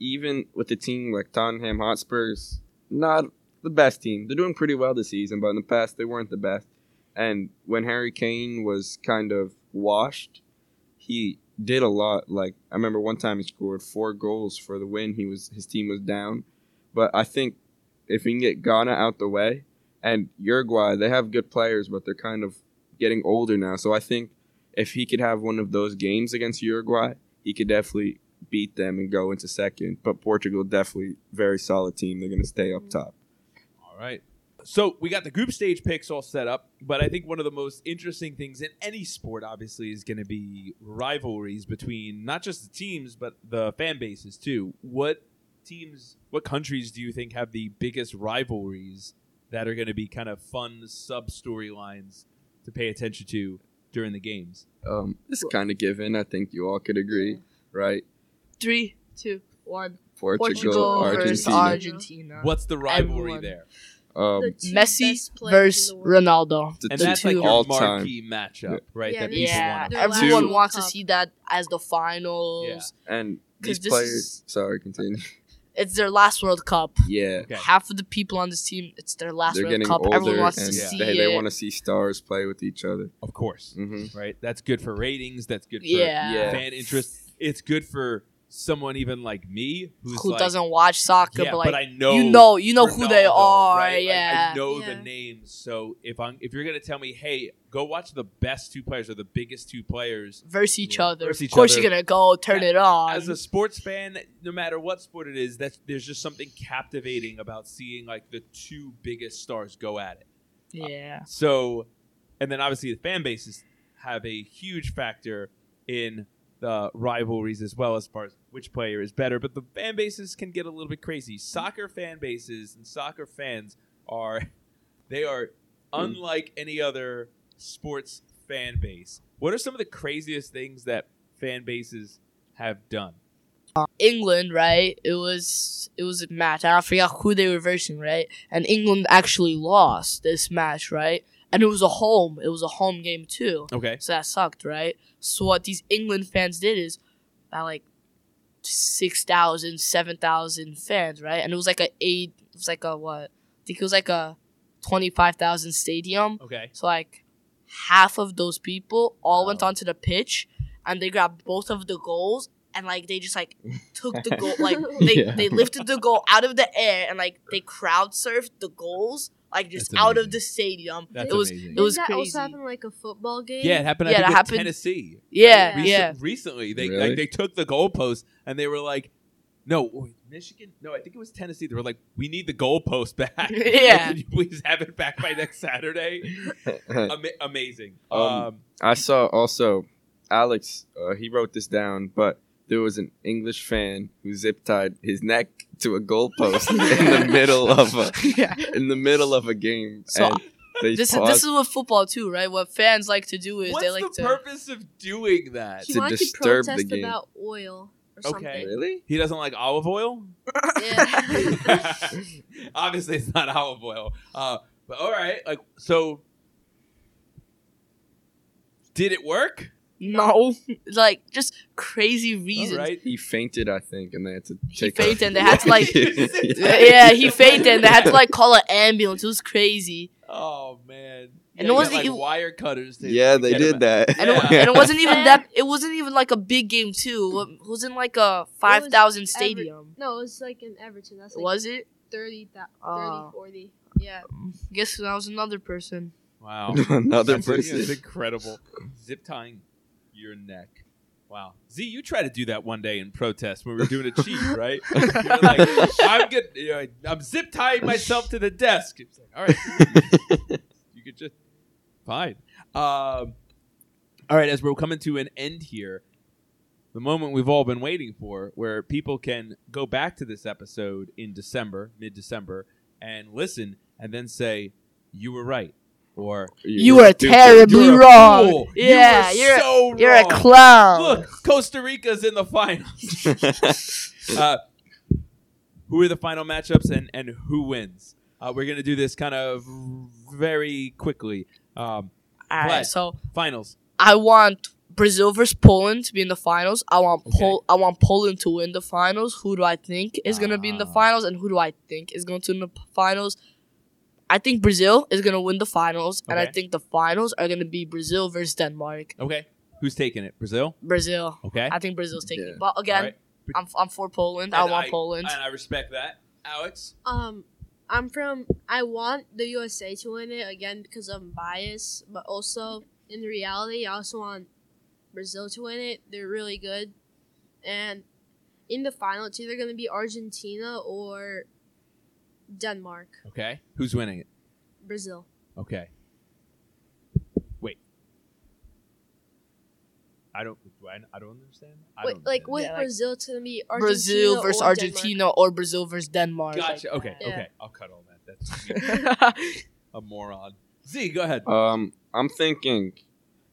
even with the team like Tottenham Hotspurs, not the best team. They're doing pretty well this season, but in the past they weren't the best. And when Harry Kane was kind of washed, he did a lot. Like I remember one time he scored four goals for the win. He was his team was down, but I think if we can get Ghana out the way and Uruguay, they have good players, but they're kind of getting older now. So I think if he could have one of those games against Uruguay, he could definitely beat them and go into second. But Portugal definitely very solid team. They're gonna stay up top.
All right. So we got the group stage picks all set up, but I think one of the most interesting things in any sport, obviously, is going to be rivalries between not just the teams but the fan bases too. What teams, what countries do you think have the biggest rivalries that are going to be kind of fun sub storylines to pay attention to during the games?
Um, it's kind of given. I think you all could agree, right?
Three, two, one.
Portugal,
Portugal versus
Argentina.
Argentina.
What's the rivalry
Everyone.
there?
Um,
Messi versus
in the world.
Ronaldo.
the
And
two
that's like your
all time.
marquee matchup, right?
Yeah,
that
these-
Yeah,
want to
Their last
everyone
Two-
wants to see that as the finals.
Yeah.
And
'Cause
these players.
is-
Sorry, continue.
It's their last World Cup.
Yeah.
Okay.
Half of the people on this team, it's their last
They're
World Cup.
older
Everyone wants
and
to
Yeah.
see
they,
it.
they want to see stars play with each other.
Of course.
hmm
right? That's good for ratings. That's good for
Yeah.
Yeah.
fan interest. It's good for someone even like me who's
Who
like,
doesn't watch soccer,
yeah,
but like
I know
you know, you know who they are.
right? Like,
yeah.
I know
Yeah.
the names. So if I'm if you're gonna tell me, hey, go watch the best two players or the biggest two players.
versus each
Yeah.
other.
Versus each
of course,
other.
you're gonna go turn it on.
As a sports fan, no matter what sport it is, that's there's just something captivating about seeing like the two biggest stars go at it.
Uh, yeah.
So, and then obviously the fan bases have a huge factor in the rivalries as well as far as which player is better. But the fan bases can get a little bit crazy. Soccer fan bases and soccer fans are they are unlike any other sports fan base. What are some of the craziest things that fan bases have done?
England, right? It was it was a match. I forgot who they were versing, right? And England actually lost this match, right? And it was a home. It was a home game too.
Okay.
So that sucked, right? So what these England fans did is about like 6,000, 7,000 fans, right? And it was like a eight, it was like a what? I think it was like a 25,000 stadium.
Okay.
So like half of those people all went onto the pitch and they grabbed both of the goals and like they just like took the goal like they,
Yeah.
they lifted the goal out of the air and like they crowd surfed the goals like just
That's
out of the stadium.
That's
it was
amazing.
it was
Didn't that
crazy.
also happen like a football game?
Yeah, it happened.
Yeah,
I think
that happened-
Tennessee.
Yeah,
Rec-
yeah.
Recently, they
Really?
like they took the goalpost and they were like, No, wait, Michigan. No, I think it was Tennessee. They were like, "We need the goalpost back.
Yeah.
Can you please have it back by next Saturday?" Ama- amazing. Um,
Um, I saw also Alex. Uh, he wrote this down, but there was an English fan who zip tied his neck to a goalpost in the middle of a
yeah.
in the middle of a game.
So,
and they
This is
paused.
this is what football too, right? What fans like to do is
what's
they like
the
to.
purpose of doing that?
He
To
wanted to
disturb the game.
about oil or
Okay.
something.
really?
He doesn't like olive oil.
Yeah.
Obviously, it's not olive oil. Uh, but all right, like so. Did it work?
No, like just crazy reasons.
All right.
He fainted, I think, and they had to
He
take.
fainted and they had to like.
Yeah.
yeah, he fainted and they had to like call an ambulance. It was crazy.
Oh man.
And
Yeah,
it wasn't
got, like
even-
wire cutters. To
yeah, they did that.
And, it, and it wasn't even that. It wasn't even like a big game too. It was in like a five thousand stadium.
No, it was like in Everton. That's like
Was it?
30, 30
Oh.
40. Yeah.
Guess that was another person.
Wow.
Another
That's,
person.
It's incredible. Zip tying your neck. Wow. Z, you tried to do that one day in protest when we were doing a cheat, right? You were like, I'm good. You know, I'm zip tying myself to the desk. It's like, all right, you could just fine. Um, all right, as we're coming to an end here, the moment we've all been waiting for, where people can go back to this episode in December, mid-December, and listen, and then say, "You were right," or
You were
stupid.
terribly
"You're
wrong.
fool.
Yeah,
you
you're
were so
you're a clown.
Look, Costa Rica's in the finals. uh, who are the final matchups and, and who wins? Uh, we're gonna do this kind of very quickly. Um,
All
Vlad.
right, so
finals.
I want Brazil versus Poland to be in the finals. I want Pol- I want Poland to win the finals. Who do I think is gonna be in the
Ah.
finals, and who do I think is going to win the finals? I think Brazil is gonna win the finals, and I think the finals are gonna be Brazil versus Denmark.
Okay, who's taking it? Brazil.
Brazil.
Okay.
I think Brazil's taking
Yeah.
it. But again,
All right.
I'm I'm for Poland. I
And
want Poland.
and I respect that. Alex.
Um, I'm from. I want the USA to win it again because I'm biased, but also in reality, I also want Brazil to win it. They're really good, and in the final, it's either going to be Argentina or Denmark.
Okay, who's winning it?
Brazil.
Okay. Wait. I don't. Do I, I don't understand. I
Wait,
don't
like
understand.
with
Yeah, like
Brazil, it's going to be Argentina
Brazil versus
or
Argentina or Brazil versus Denmark.
Gotcha. Okay.
Yeah.
Okay. I'll cut all that. That's a moron. Z, go ahead.
Um, I'm thinking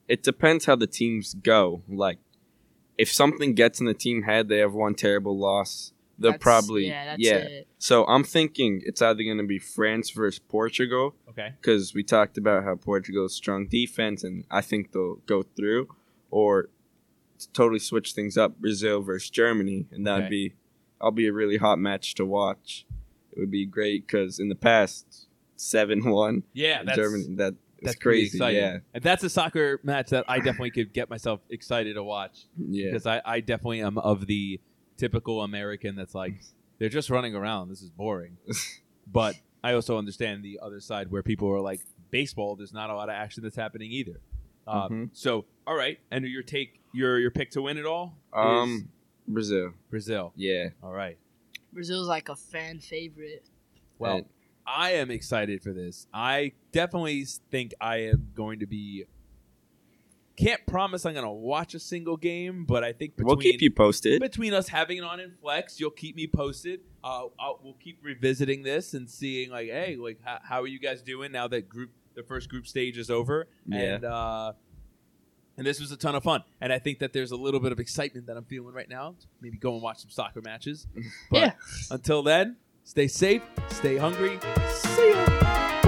it depends how the teams go. Like, if something gets in the team head, they have one terrible loss. They'll
That's-
probably
yeah. That's
yeah.
it.
So I'm thinking it's either going to be France versus Portugal
Okay.
because we talked about how Portugal's strong defense, and I think they'll go through, or totally switch things up Brazil versus Germany, and that'd
Okay.
be, I'll be a really hot match to watch. It would be great because in the past, seven one
Yeah, that's
Germany. That is
that's pretty
crazy.
exciting.
Yeah,
And that's a soccer match that I definitely could get myself excited to watch
yeah.
because I, I definitely am of the typical American that's like they're just running around. This is boring. but I also understand the other side where people are like baseball. There's not a lot of action that's happening either. Uh,
Mhm.
So all right, and your take your your pick to win it all is
Um, Brazil.
Brazil.
Yeah.
All right.
Brazil's like a fan favorite.
Well,
And-
I am excited for this. I definitely think I am going to be. Can't promise I'm going to watch a single game, but I think between,
we'll keep you posted.
between us having it on in Flex, you'll keep me posted. Uh, I'll, we'll keep revisiting this and seeing like, hey, like how, how are you guys doing now that group the first group stage is over?
Yeah.
And uh, and this was a ton of fun. And I think that there's a little bit of excitement that I'm feeling right now. Maybe go and watch some soccer matches. But
Yeah.
until then, stay safe, stay hungry. See ya.